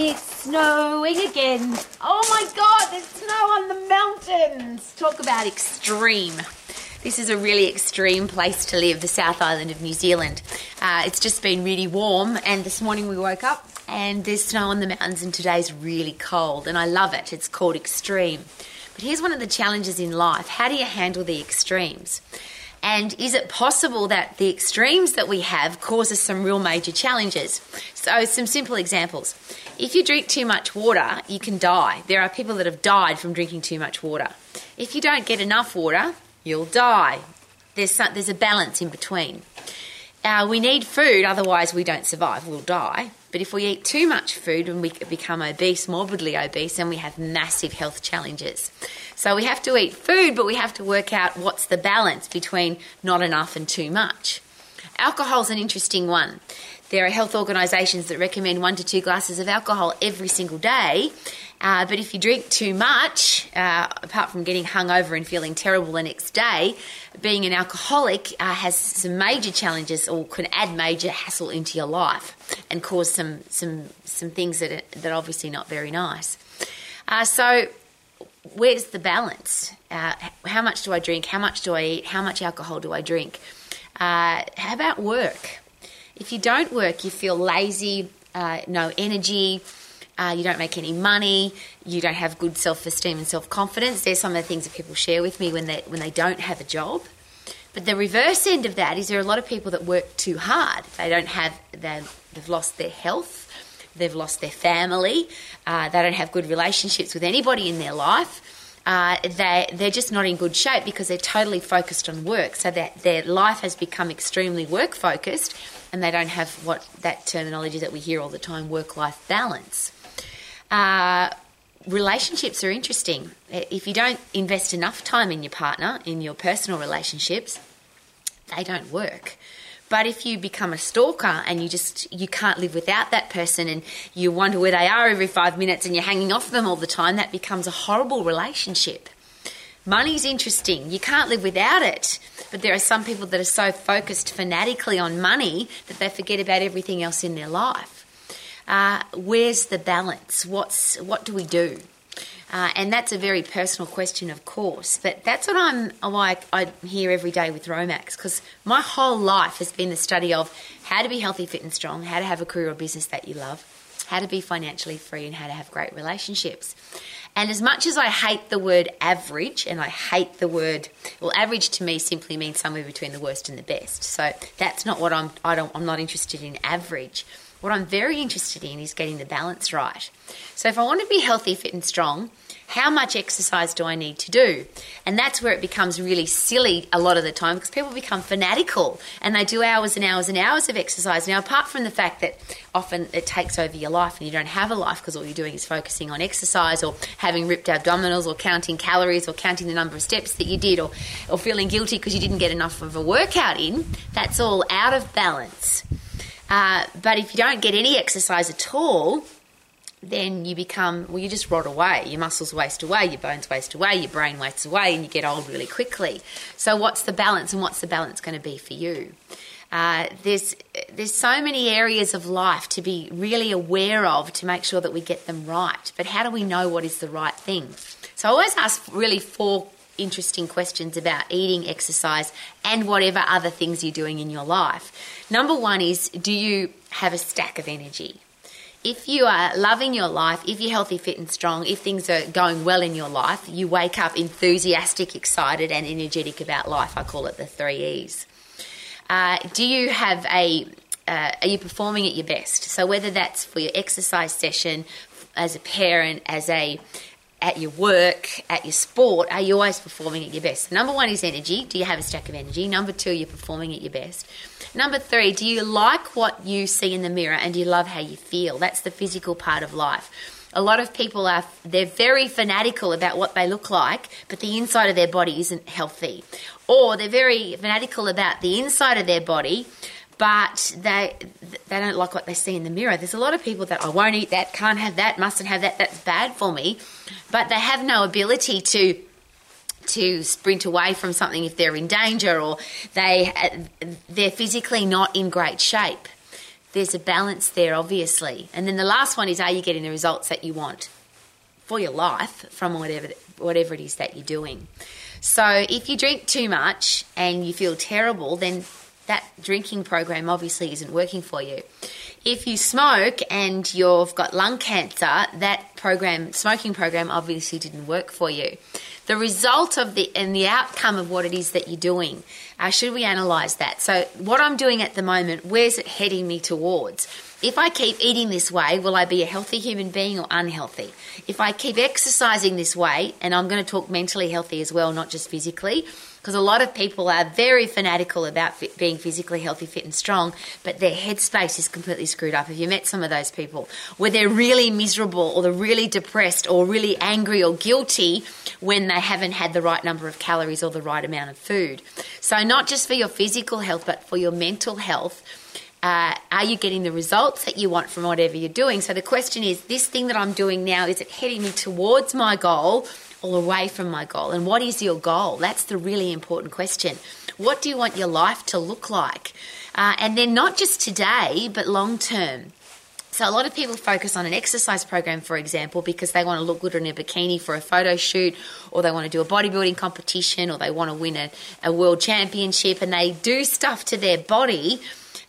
It's snowing again. Oh my god, there's snow on the mountains. Talk about extreme. This is a really extreme place to live, the South Island of New Zealand. Uh, it's just been really warm, and this morning we woke up and there's snow on the mountains, and today's really cold, and I love it. It's called extreme. But here's one of the challenges in life how do you handle the extremes? And is it possible that the extremes that we have causes some real major challenges? So, some simple examples. If you drink too much water, you can die. There are people that have died from drinking too much water. If you don't get enough water, you'll die. There's, some, there's a balance in between. Uh, we need food, otherwise, we don't survive, we'll die. But if we eat too much food and we become obese, morbidly obese, then we have massive health challenges. So we have to eat food, but we have to work out what's the balance between not enough and too much. Alcohol's an interesting one. There are health organisations that recommend one to two glasses of alcohol every single day. Uh, but if you drink too much, uh, apart from getting hungover and feeling terrible the next day, being an alcoholic uh, has some major challenges or can add major hassle into your life and cause some some some things that are, that are obviously not very nice. Uh, so, where's the balance? Uh, how much do I drink? How much do I eat? How much alcohol do I drink? Uh, how about work? If you don't work, you feel lazy, no energy, uh, you don't make any money, you don't have good self esteem and self confidence. There's some of the things that people share with me when they when they don't have a job. But the reverse end of that is there are a lot of people that work too hard. They don't have they've lost their health, they've lost their family, uh, they don't have good relationships with anybody in their life. Uh, they they're just not in good shape because they're totally focused on work. So that their life has become extremely work focused, and they don't have what that terminology that we hear all the time work life balance. Uh, relationships are interesting. If you don't invest enough time in your partner, in your personal relationships, they don't work. But if you become a stalker and you just you can't live without that person and you wonder where they are every 5 minutes and you're hanging off them all the time, that becomes a horrible relationship. Money's interesting. You can't live without it. But there are some people that are so focused fanatically on money that they forget about everything else in their life. Uh, where's the balance? What's what do we do? Uh, and that's a very personal question, of course. But that's what I'm like. I hear every day with Romax because my whole life has been the study of how to be healthy, fit, and strong, how to have a career or business that you love, how to be financially free, and how to have great relationships. And as much as I hate the word average, and I hate the word well, average to me simply means somewhere between the worst and the best. So that's not what I'm. I don't. I'm not interested in average. What I'm very interested in is getting the balance right. So, if I want to be healthy, fit, and strong, how much exercise do I need to do? And that's where it becomes really silly a lot of the time because people become fanatical and they do hours and hours and hours of exercise. Now, apart from the fact that often it takes over your life and you don't have a life because all you're doing is focusing on exercise or having ripped abdominals or counting calories or counting the number of steps that you did or, or feeling guilty because you didn't get enough of a workout in, that's all out of balance. Uh, but if you don't get any exercise at all, then you become, well, you just rot away. Your muscles waste away, your bones waste away, your brain wastes away, and you get old really quickly. So, what's the balance, and what's the balance going to be for you? Uh, there's there's so many areas of life to be really aware of to make sure that we get them right. But how do we know what is the right thing? So I always ask really four interesting questions about eating, exercise, and whatever other things you're doing in your life. Number one is do you have a stack of energy? If you are loving your life, if you're healthy, fit, and strong, if things are going well in your life, you wake up enthusiastic, excited, and energetic about life. I call it the three E's. Uh, do you have a uh, are you performing at your best? So whether that's for your exercise session, as a parent, as a at your work, at your sport, are you always performing at your best? Number one is energy. Do you have a stack of energy? Number two, you're performing at your best. Number three, do you like what you see in the mirror and do you love how you feel? That's the physical part of life. A lot of people are they're very fanatical about what they look like, but the inside of their body isn't healthy. Or they're very fanatical about the inside of their body, but they they don't like what they see in the mirror. There's a lot of people that I won't eat that, can't have that, mustn't have that, that's bad for me, but they have no ability to to sprint away from something if they're in danger or they they're physically not in great shape. there's a balance there, obviously. And then the last one is are you getting the results that you want for your life from whatever, whatever it is that you're doing? So if you drink too much and you feel terrible, then that drinking program obviously isn't working for you. If you smoke and you've got lung cancer, that program, smoking program, obviously didn't work for you. The result of the and the outcome of what it is that you're doing, uh, should we analyze that? So, what I'm doing at the moment, where's it heading me towards? If I keep eating this way, will I be a healthy human being or unhealthy? If I keep exercising this way, and I'm going to talk mentally healthy as well, not just physically, because a lot of people are very fanatical about being physically healthy, fit, and strong, but their headspace is completely screwed up. Have you met some of those people where they're really miserable or they're really depressed or really angry or guilty when they haven't had the right number of calories or the right amount of food? So, not just for your physical health, but for your mental health. Uh, are you getting the results that you want from whatever you're doing? So the question is this thing that I'm doing now, is it heading me towards my goal or away from my goal? And what is your goal? That's the really important question. What do you want your life to look like? Uh, and then not just today, but long term. So a lot of people focus on an exercise program, for example, because they want to look good in a bikini for a photo shoot, or they want to do a bodybuilding competition, or they want to win a, a world championship, and they do stuff to their body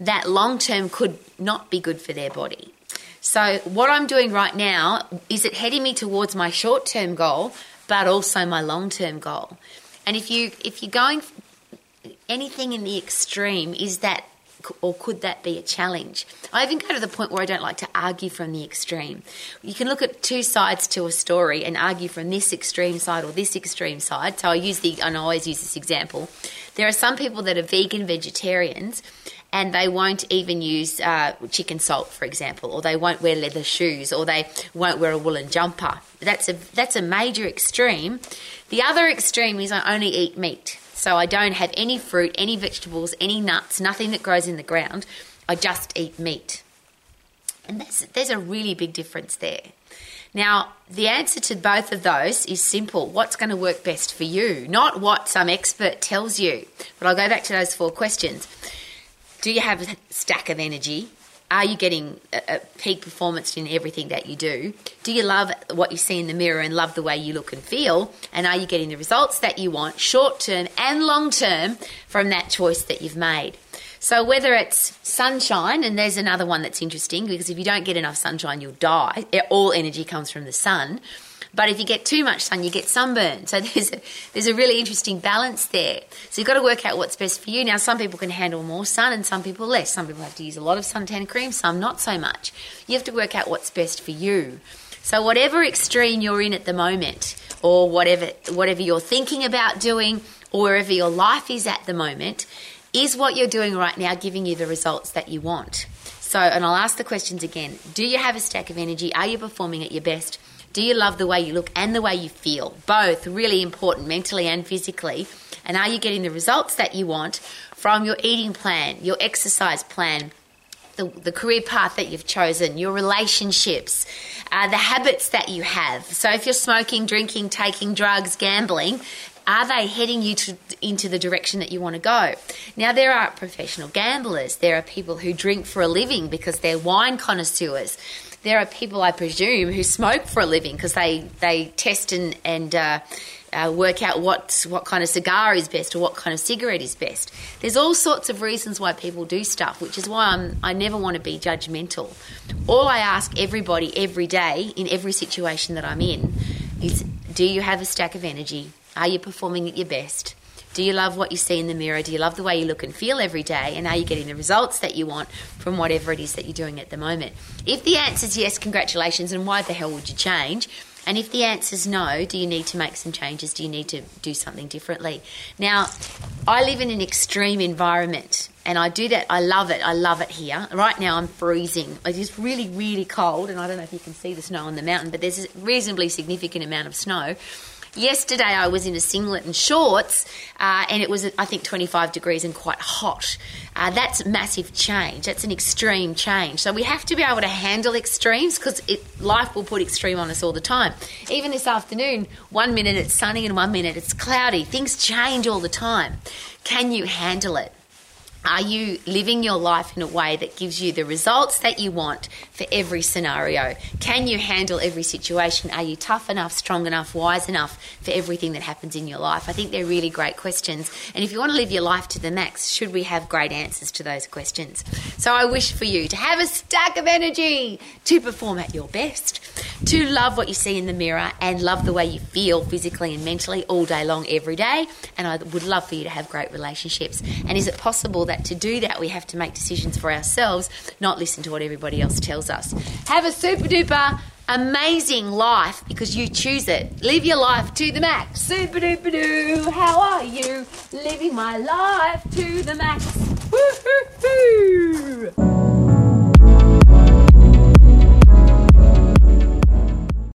that long term could not be good for their body. So what I'm doing right now is it heading me towards my short term goal but also my long term goal. And if you if you're going anything in the extreme, is that or could that be a challenge? I even go to the point where I don't like to argue from the extreme. You can look at two sides to a story and argue from this extreme side or this extreme side. So I use the and I always use this example. There are some people that are vegan vegetarians and they won't even use uh, chicken salt, for example, or they won't wear leather shoes, or they won't wear a woolen jumper. That's a that's a major extreme. The other extreme is I only eat meat, so I don't have any fruit, any vegetables, any nuts, nothing that grows in the ground. I just eat meat, and there's a really big difference there. Now, the answer to both of those is simple. What's going to work best for you? Not what some expert tells you. But I'll go back to those four questions. Do you have a stack of energy? Are you getting a, a peak performance in everything that you do? Do you love what you see in the mirror and love the way you look and feel? And are you getting the results that you want, short term and long term, from that choice that you've made? So whether it's sunshine, and there's another one that's interesting because if you don't get enough sunshine, you'll die. All energy comes from the sun. But if you get too much sun, you get sunburn. So there's a, there's a really interesting balance there. So you've got to work out what's best for you. Now, some people can handle more sun and some people less. Some people have to use a lot of suntan cream, some not so much. You have to work out what's best for you. So whatever extreme you're in at the moment, or whatever whatever you're thinking about doing, or wherever your life is at the moment, is what you're doing right now giving you the results that you want? So, and I'll ask the questions again. Do you have a stack of energy? Are you performing at your best? Do you love the way you look and the way you feel? Both really important, mentally and physically. And are you getting the results that you want from your eating plan, your exercise plan, the, the career path that you've chosen, your relationships, uh, the habits that you have. So if you're smoking, drinking, taking drugs, gambling, are they heading you to, into the direction that you want to go? Now, there are professional gamblers. There are people who drink for a living because they're wine connoisseurs there are people, I presume, who smoke for a living because they, they test and, and uh, uh, work out what, what kind of cigar is best or what kind of cigarette is best. There's all sorts of reasons why people do stuff, which is why I'm, I never want to be judgmental. All I ask everybody every day in every situation that I'm in is do you have a stack of energy? Are you performing at your best? Do you love what you see in the mirror? Do you love the way you look and feel every day? And are you getting the results that you want from whatever it is that you're doing at the moment? If the answer is yes, congratulations, and why the hell would you change? And if the answer is no, do you need to make some changes? Do you need to do something differently? Now, I live in an extreme environment and I do that. I love it. I love it here. Right now, I'm freezing. It is really, really cold, and I don't know if you can see the snow on the mountain, but there's a reasonably significant amount of snow. Yesterday I was in a singlet and shorts, uh, and it was I think 25 degrees and quite hot. Uh, that's massive change. That's an extreme change. So we have to be able to handle extremes because life will put extreme on us all the time. Even this afternoon, one minute it's sunny and one minute it's cloudy. Things change all the time. Can you handle it? Are you living your life in a way that gives you the results that you want for every scenario? Can you handle every situation? Are you tough enough, strong enough, wise enough for everything that happens in your life? I think they're really great questions. And if you want to live your life to the max, should we have great answers to those questions? So I wish for you to have a stack of energy to perform at your best, to love what you see in the mirror and love the way you feel physically and mentally all day long, every day. And I would love for you to have great relationships. And is it possible that to do that, we have to make decisions for ourselves, not listen to what everybody else tells us. Have a super duper amazing life because you choose it. Live your life to the max. Super duper doo. How are you? Living my life to the max. Woo-hoo-hoo.